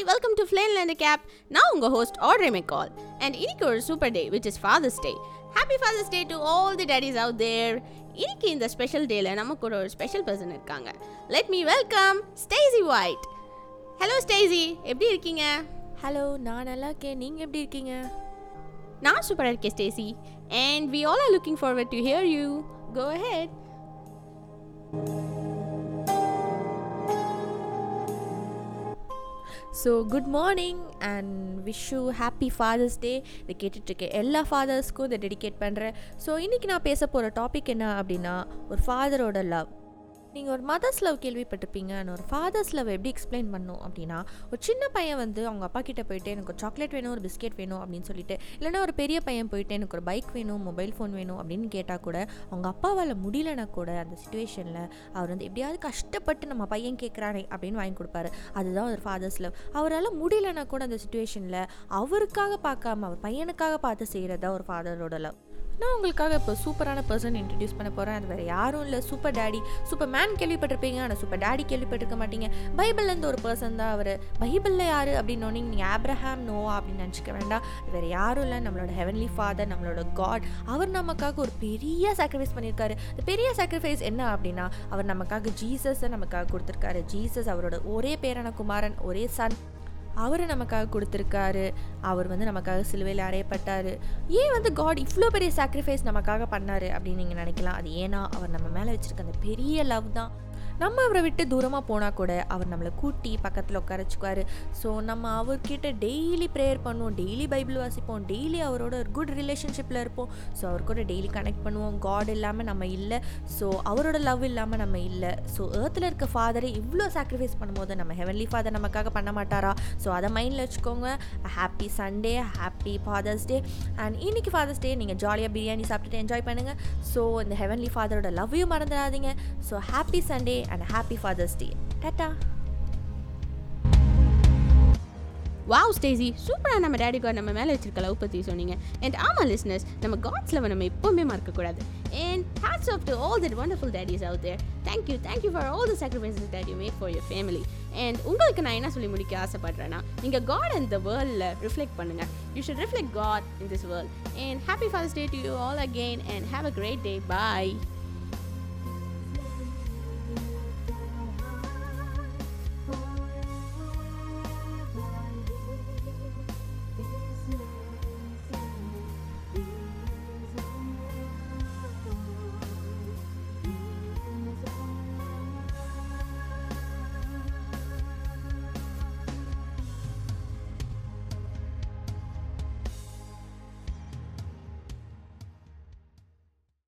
Hi welcome to plane land cap நான் உங்கள் host Arthur my call and இன்னைக்கு ஒரு super day which is father's day happy father's day to all the daddies out there இன்னைக்கு இந்த special டேல நமக்கு ஒரு ஸ்பெஷல் பர்சன் இருக்காங்க. Let me welcome Stacy White hello Stacy எப்படி இருக்கீங்க? ஹலோ நான் நல்லா இருக்கேன். நீங்கள் எப்படி இருக்கீங்க? நான் சூப்பராக இருக்கேன் Stacy and we all are looking forward to hear you go head so good morning and wish you happy father's day இதை கேட்டுட்ருக்கேன் எல்லா ஃபாதர்ஸ்க்கும் இதை டெடிகேட் பண்ணுறேன் ஸோ இன்றைக்கி நான் பேச போகிற டாபிக் என்ன அப்படின்னா ஒரு ஃபாதரோட லவ் நீங்கள் ஒரு மதர்ஸ் லவ் கேள்விப்பட்டிருப்பீங்க நான் ஒரு ஃபாதர்ஸ் லவ் எப்படி எக்ஸ்பிளைன் பண்ணும் அப்படின்னா ஒரு சின்ன பையன் வந்து அவங்க அப்பா கிட்ட போயிட்டு எனக்கு ஒரு சாக்லேட் வேணும் ஒரு பிஸ்கெட் வேணும் அப்படின்னு சொல்லிட்டு இல்லைனா ஒரு பெரிய பையன் போயிட்டு எனக்கு ஒரு பைக் வேணும் மொபைல் ஃபோன் வேணும் அப்படின்னு கேட்டால் கூட அவங்க அப்பாவால் முடியலனா கூட அந்த சுச்சுவேஷனில் அவர் வந்து எப்படியாவது கஷ்டப்பட்டு நம்ம பையன் கேட்குறானே அப்படின்னு வாங்கி கொடுப்பாரு. அதுதான் ஒரு ஃபாதர்ஸ் லவ் அவரால் முடியலனா கூட அந்த சுச்சுவேஷனில் அவருக்காக பார்க்காம அவர் பையனுக்காக பார்த்து செய்கிறது தான் ஒரு ஃபாதரோட லவ் நான் உங்களுக்காக இப்போ சூப்பரான பர்சன் இன்ட்ரடியூஸ் பண்ண போகிறேன் அது வேறு யாரும் இல்லை. சூப்பர் டேடி சூப்பர் மேன் கேள்விப்பட்டிருப்பீங்க. ஆனால் சூப்பர் டேடி கேள்விப்பட்டிருக்க மாட்டீங்க. பைபிள்லேருந்து ஒரு பர்சன் தான் அவர். பைபிளில் யார் அப்படின்னு நீங்கள் ஆப்ரஹாம் நோவா அப்படின்னு நினச்சிக்க வேண்டாம். வேறு யாரும் இல்லை. நம்மளோட ஹெவன்லி ஃபாதர் நம்மளோட காட் அவர் நமக்காக ஒரு பெரிய சாக்ரிஃபைஸ் பண்ணியிருக்காரு இந்த பெரிய சாக்ரிஃபைஸ் என்ன அப்படின்னா அவர் நமக்காக ஜீசஸை நமக்காக கொடுத்துருக்காரு. ஜீசஸ் அவரோட ஒரே பேரான குமாரன் ஒரே சன் அவரை நமக்காக கொடுத்துருக்காரு. அவர் வந்து நமக்காக சிலுவையில் அறையப்பட்டார். ஏன் வந்து காட் இவ்வளோ பெரிய சாக்ரிஃபைஸ் நமக்காக பண்ணார் அப்படின்னு நீங்கள் நினைக்கலாம். அது ஏன்னா அவர் நம்ம மேலே வச்சுருக்க அந்த பெரிய லவ் தான். நம்ம அவரை விட்டு தூரமாக போனால் கூட அவர் நம்மளை கூட்டி பக்கத்தில் உட்காரச்சுக்குவார் ஸோ நம்ம அவர்கிட்ட டெய்லி ப்ரேயர் பண்ணுவோம் டெய்லி பைபிள் வாசிப்போம் டெய்லி அவரோட ஒரு குட் ரிலேஷன்ஷிப்பில் இருப்போம். ஸோ அவர் கூட டெய்லி கனெக்ட் பண்ணுவோம். காட் இல்லாமல் நம்ம இல்லை. ஸோ அவரோட லவ் இல்லாமல் நம்ம இல்லை. ஸோ ஏர்த்தில் இருக்க ஃபாதரை இவ்வளோ சாக்ரிஃபைஸ் பண்ணும்போது நம்ம ஹெவன்லி ஃபாதர் நமக்காக பண்ண மாட்டாரா? ஸோ அதை மைண்டில் வச்சுக்கோங்க. Happy Sunday happy father's day and இன்னைக்கு ஃபாதர்ஸ் டே நீங்கள் ஜாலியாக பிரியாணி சாப்பிட்டுட்டு என்ஜாய் பண்ணுங்கள் ஸோ இந்த ஹெவன்லி ஃபாதரோட லவ்வையும் மறந்துடாதீங்க. So happy Sunday and happy father's day tata wow Stacy சூப்பராக நம்ம டேடி காட் நம்ம மேலே வச்சிருக்க லவ் பற்றி சொன்னீங்க. அண்ட் ஆமாம் லிஸ்னஸ் நம்ம காட்ஸ் லவ் நம்ம எப்போவுமே மறக்கக்கூடாது. And hats off to all that wonderful daddies out there thank you thank you for all the sacrifices that you make for your family and உங்களுக்கு நான் என்ன சொல்லி முடிக்க ஆசைப்பட்றேன்னா நீங்கள் காட் அண்ட் த வேர்ல்டில் ரிஃப்ளெக்ட் பண்ணுங்கள் you should reflect God in this world and happy father's day to you all again and have a great day bye